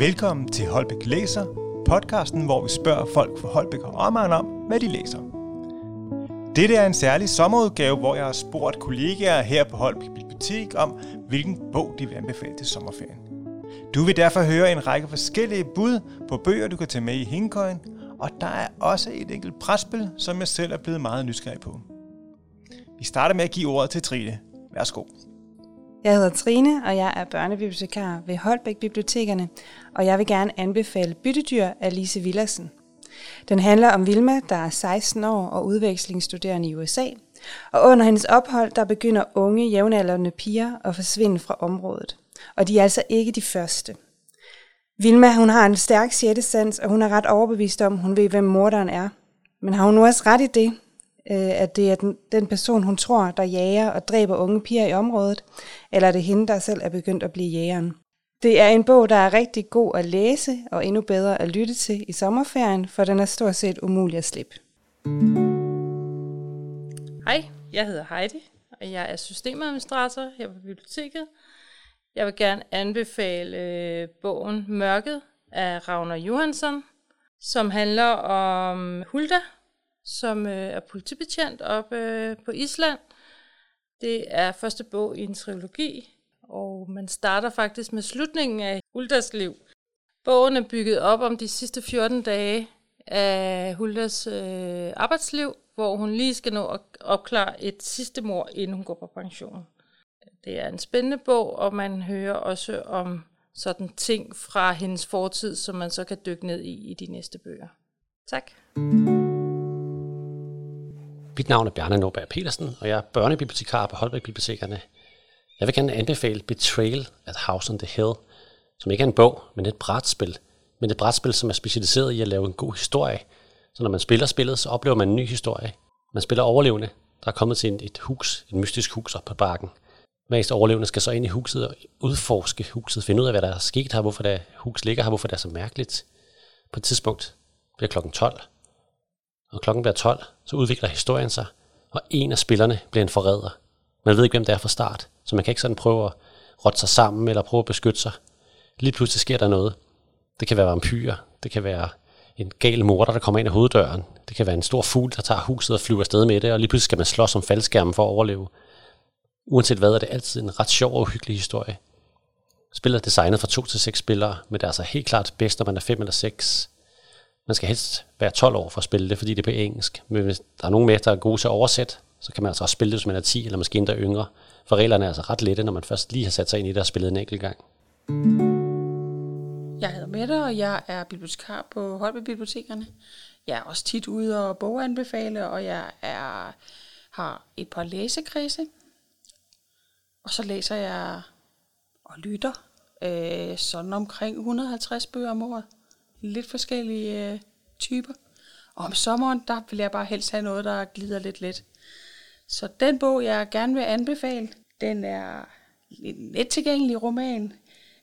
Velkommen til Holbæk Læser, podcasten, hvor vi spørger folk fra Holbæk og omegn om, hvad de læser. Dette er en særlig sommerudgave, hvor jeg har spurgt kollegaer her på Holbæk Bibliotek om, hvilken bog de vil anbefale til sommerferien. Du vil derfor høre en række forskellige bud på bøger, du kan tage med i hængekøjen, og der er også et enkelt presspil, som jeg selv er blevet meget nysgerrig på. Vi starter med at give ordet til Trine. Værsgo. Jeg hedder Trine, og jeg er børnebibliotekar ved Holbæk Bibliotekerne, og jeg vil gerne anbefale Byttedyr af Lise Villersen. Den handler om Vilma, der er 16 år og udvekslingsstuderende i USA, og under hendes ophold, der begynder unge jævnaldrende piger at forsvinde fra området. Og de er altså ikke de første. Vilma, hun har en stærk sjette sans, og hun er ret overbevist om, hun ved, hvem morderen er. Men har hun nu også ret i det, øh, at det er den, den person, hun tror, der jager og dræber unge piger i området, eller er det hende, der selv er begyndt at blive jægeren? Det er en bog, der er rigtig god at læse og endnu bedre at lytte til i sommerferien, for den er stort set umulig at slippe. Hej, jeg hedder Heidi, og jeg er systemadministrator her på biblioteket. Jeg vil gerne anbefale øh, bogen Mørket af Ragnar Johansson, som handler om Hulda, som øh, er politibetjent oppe øh, på Island. Det er første bog i en trilogi, og man starter faktisk med slutningen af Huldas liv. Bogen er bygget op om de sidste 14 dage af Huldas øh, arbejdsliv, hvor hun lige skal nå at opklare et sidste mor, inden hun går på pension. Det er en spændende bog, og man hører også om sådan ting fra hendes fortid, som man så kan dykke ned i i de næste bøger. Tak. Mit navn er Bjarne Norberg Petersen, og jeg er børnebibliotekar på Holbæk Bibliotekerne. Jeg vil gerne anbefale Betrayal at House on the Hill, som ikke er en bog, men et brætspil. Men et brætspil, som er specialiseret i at lave en god historie. Så når man spiller spillet, så oplever man en ny historie. Man spiller overlevende, der er kommet til et hus, et mystisk hus op på bakken. Mest overlevende skal så ind i huset og udforske huset, finde ud af, hvad der er sket her, hvorfor det hus ligger her, hvorfor det er så mærkeligt. På et tidspunkt bliver klokken 12, og klokken bliver 12, så udvikler historien sig, og en af spillerne bliver en forræder. Man ved ikke, hvem det er fra start, så man kan ikke sådan prøve at rotte sig sammen eller prøve at beskytte sig. Lige pludselig sker der noget. Det kan være vampyrer, det kan være en gal morder, der kommer ind af hoveddøren. Det kan være en stor fugl, der tager huset og flyver afsted med det, og lige pludselig skal man slås om faldskærmen for at overleve. Uanset hvad, er det altid en ret sjov og hyggelig historie. Spillet er designet for 2 til 6 spillere, men det er altså helt klart bedst, når man er 5 eller 6. Man skal helst være 12 år for at spille det, fordi det er på engelsk. Men hvis der er nogen med, der er gode til at oversætte, så kan man altså også spille det, hvis man er 10 eller måske endda yngre. For reglerne er altså ret lette, når man først lige har sat sig ind i det og spillet en enkelt gang. Jeg hedder Mette, og jeg er bibliotekar på Holbæk Bibliotekerne. Jeg er også tit ude og boganbefale, og jeg er, har et par læsekredse. Og så læser jeg og lytter øh, sådan omkring 150 bøger om året. Lidt forskellige øh, typer. Og om sommeren, der vil jeg bare helst have noget, der glider lidt let. Så den bog, jeg gerne vil anbefale, den er en let tilgængelig roman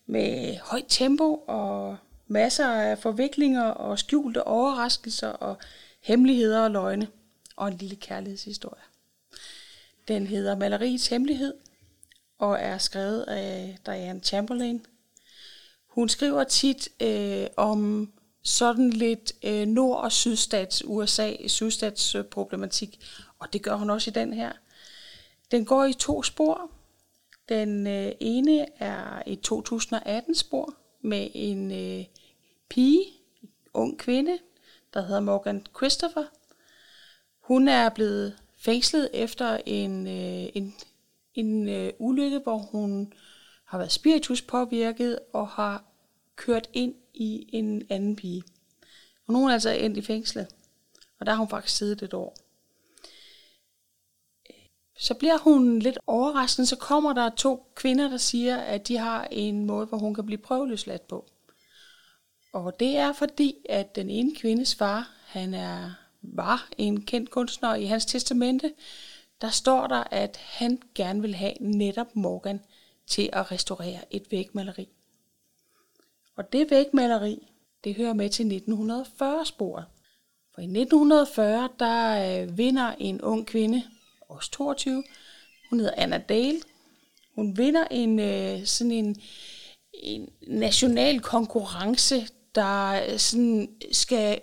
med højt tempo og masser af forviklinger og skjulte overraskelser og hemmeligheder og løgne og en lille kærlighedshistorie. Den hedder Maleriets Hemmelighed og er skrevet af Diane Chamberlain. Hun skriver tit øh, om sådan lidt øh, nord- og sydstats USA, sydstatsproblematik, og det gør hun også i den her. Den går i to spor. Den øh, ene er et 2018-spor med en øh, pige, en ung kvinde, der hedder Morgan Christopher. Hun er blevet fængslet efter en, øh, en, en øh, ulykke, hvor hun har været spiritus påvirket og har kørt ind i en anden pige. Og nu er hun altså endt i fængslet, og der har hun faktisk siddet et år. Så bliver hun lidt overrasket, så kommer der to kvinder, der siger, at de har en måde, hvor hun kan blive prøveløsladt på. Og det er fordi, at den ene kvindes far, han er, var en kendt kunstner i hans testamente, der står der, at han gerne vil have netop Morgan til at restaurere et vægmaleri. Og det vægmaleri, det hører med til 1940-sporet. For i 1940, der øh, vinder en ung kvinde, også 22, hun hedder Anna Dale. Hun vinder en, øh, sådan en, en national konkurrence, der øh, sådan skal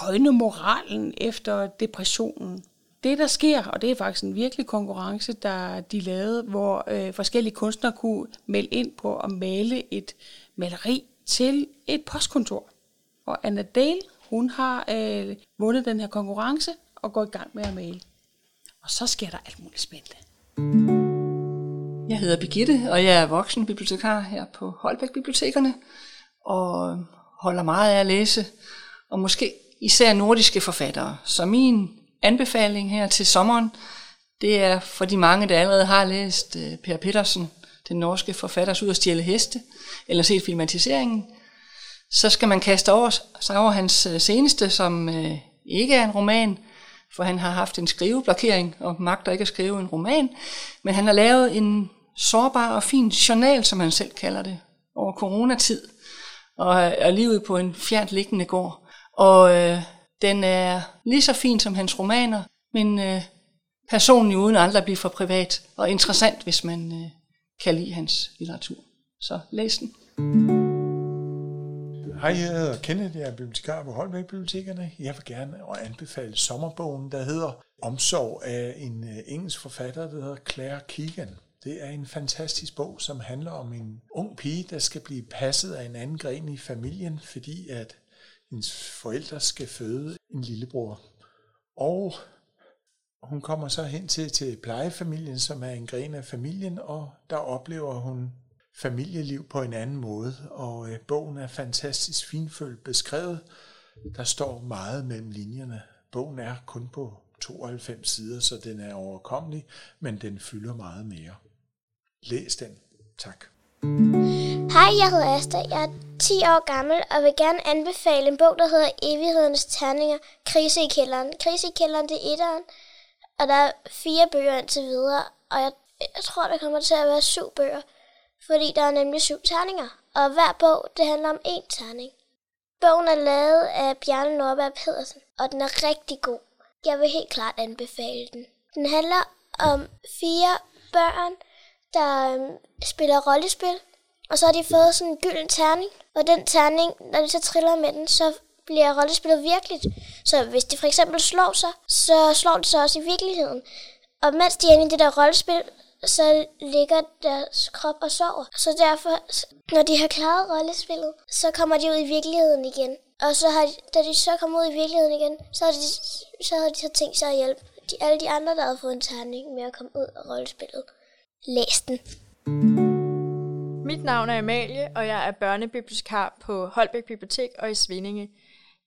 højne moralen efter depressionen. Det, der sker, og det er faktisk en virkelig konkurrence, der de lavede, hvor øh, forskellige kunstnere kunne melde ind på at male et maleri til et postkontor. Og Anna Dale, hun har øh, vundet den her konkurrence og går i gang med at male. Og så sker der alt muligt spændende. Jeg hedder Birgitte, og jeg er voksen bibliotekar her på Holbæk Bibliotekerne, og holder meget af at læse, og måske især nordiske forfattere. Så min anbefaling her til sommeren, det er for de mange, der allerede har læst øh, Per Petersen, den norske forfatters ud at stjæle heste, eller set filmatiseringen, så skal man kaste over, sig over hans øh, seneste, som øh, ikke er en roman, for han har haft en skriveblokering og magter ikke at skrive en roman, men han har lavet en sårbar og fin journal, som han selv kalder det, over coronatid, og øh, er livet på en fjernt liggende gård. Og øh, den er lige så fin som hans romaner, men øh, personlig uden aldrig at blive for privat, og interessant, hvis man øh, kan lide hans litteratur. Så læs den. Hej, jeg hedder Kenneth, jeg er bibliotekar på Holbæk Bibliotekerne. Jeg vil gerne anbefale sommerbogen, der hedder Omsorg af en øh, engelsk forfatter, der hedder Claire Keegan. Det er en fantastisk bog, som handler om en ung pige, der skal blive passet af en anden gren i familien, fordi at hendes forældre skal føde en lillebror. Og hun kommer så hen til, til plejefamilien, som er en gren af familien, og der oplever hun familieliv på en anden måde, og øh, bogen er fantastisk finfølt beskrevet. Der står meget mellem linjerne. Bogen er kun på 92 sider, så den er overkommelig, men den fylder meget mere. Læs den. Tak. Hej, jeg hedder Asta. Jeg er 10 år gammel og vil gerne anbefale en bog, der hedder Evighedens Terninger, Krise i kælderen. Krise i kælderen, det er etteren, og der er fire bøger indtil videre, og jeg, jeg tror, der kommer til at være syv bøger, fordi der er nemlig syv terninger, og hver bog, det handler om én terning. Bogen er lavet af Bjarne Norberg Pedersen, og den er rigtig god. Jeg vil helt klart anbefale den. Den handler om fire børn, der øhm, spiller rollespil, og så har de fået sådan en gylden terning, og den terning, når de så triller med den, så bliver rollespillet virkeligt. Så hvis de for eksempel slår sig, så slår de sig også i virkeligheden. Og mens de er inde i det der rollespil, så ligger deres krop og sover. Så derfor, når de har klaret rollespillet, så kommer de ud i virkeligheden igen. Og så har de, da de så kommer ud i virkeligheden igen, så har de så, har de så tænkt sig at hjælpe de, alle de andre, der har fået en terning med at komme ud af rollespillet. Læs den. Mit navn er Amalie, og jeg er børnebibliotekar på Holbæk Bibliotek og i Svindinge.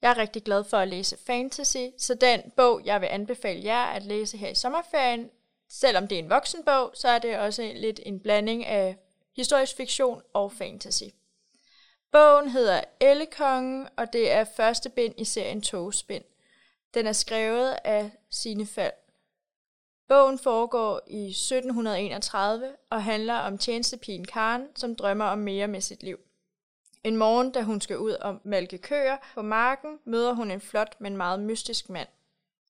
Jeg er rigtig glad for at læse fantasy, så den bog, jeg vil anbefale jer at læse her i sommerferien, selvom det er en voksenbog, så er det også lidt en blanding af historisk fiktion og fantasy. Bogen hedder Ellekongen, og det er første bind i serien Togspind. Den er skrevet af Signe Fald. Bogen foregår i 1731 og handler om tjenestepigen Karen, som drømmer om mere med sit liv. En morgen, da hun skal ud og malke køer på marken, møder hun en flot, men meget mystisk mand.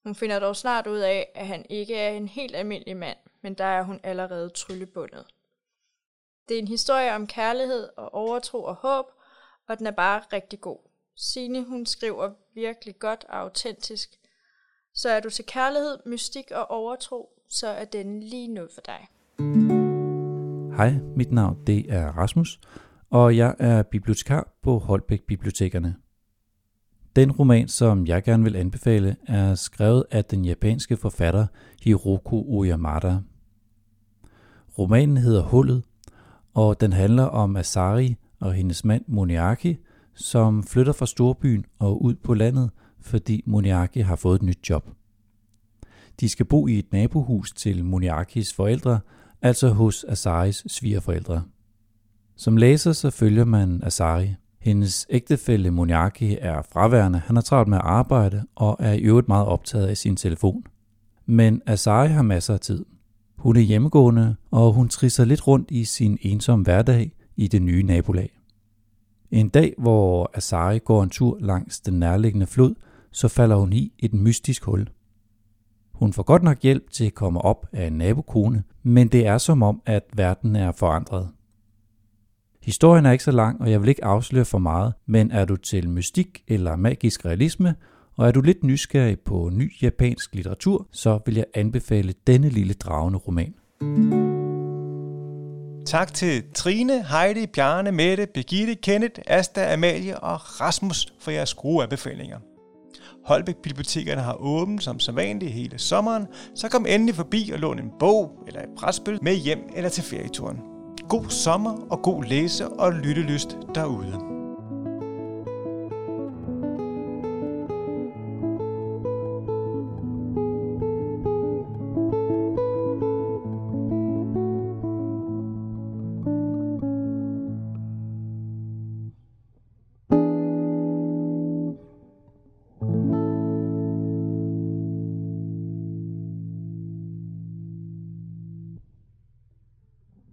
Hun finder dog snart ud af, at han ikke er en helt almindelig mand, men der er hun allerede tryllebundet. Det er en historie om kærlighed og overtro og håb, og den er bare rigtig god. Signe, hun skriver virkelig godt og autentisk. Så er du til kærlighed, mystik og overtro, så er den lige noget for dig. Hej, mit navn det er Rasmus, og jeg er bibliotekar på Holbæk Bibliotekerne. Den roman, som jeg gerne vil anbefale, er skrevet af den japanske forfatter Hiroko Oyamada. Romanen hedder Hullet, og den handler om Asari og hendes mand Moniaki, som flytter fra storbyen og ud på landet, fordi Moniaki har fået et nyt job. De skal bo i et nabohus til Moniakis forældre, altså hos Asaris svigerforældre. Som læser så følger man Asari. Hendes ægtefælle Moniaki er fraværende, han har travlt med at arbejde og er i øvrigt meget optaget af sin telefon. Men Asari har masser af tid. Hun er hjemmegående, og hun trisser lidt rundt i sin ensomme hverdag i det nye nabolag. En dag, hvor Asari går en tur langs den nærliggende flod, så falder hun i et mystisk hul. Hun får godt nok hjælp til at komme op af en nabokone, men det er som om, at verden er forandret. Historien er ikke så lang, og jeg vil ikke afsløre for meget, men er du til mystik eller magisk realisme, og er du lidt nysgerrig på ny japansk litteratur, så vil jeg anbefale denne lille dragende roman. Tak til Trine, Heidi, Bjarne, Mette, Birgitte, Kenneth, Asta, Amalie og Rasmus for jeres gode anbefalinger. Holbæk Bibliotekerne har åbent som sædvanligt hele sommeren, så kom endelig forbi og lån en bog eller et brætspil med hjem eller til ferieturen. God sommer og god læse- og lyttelyst derude.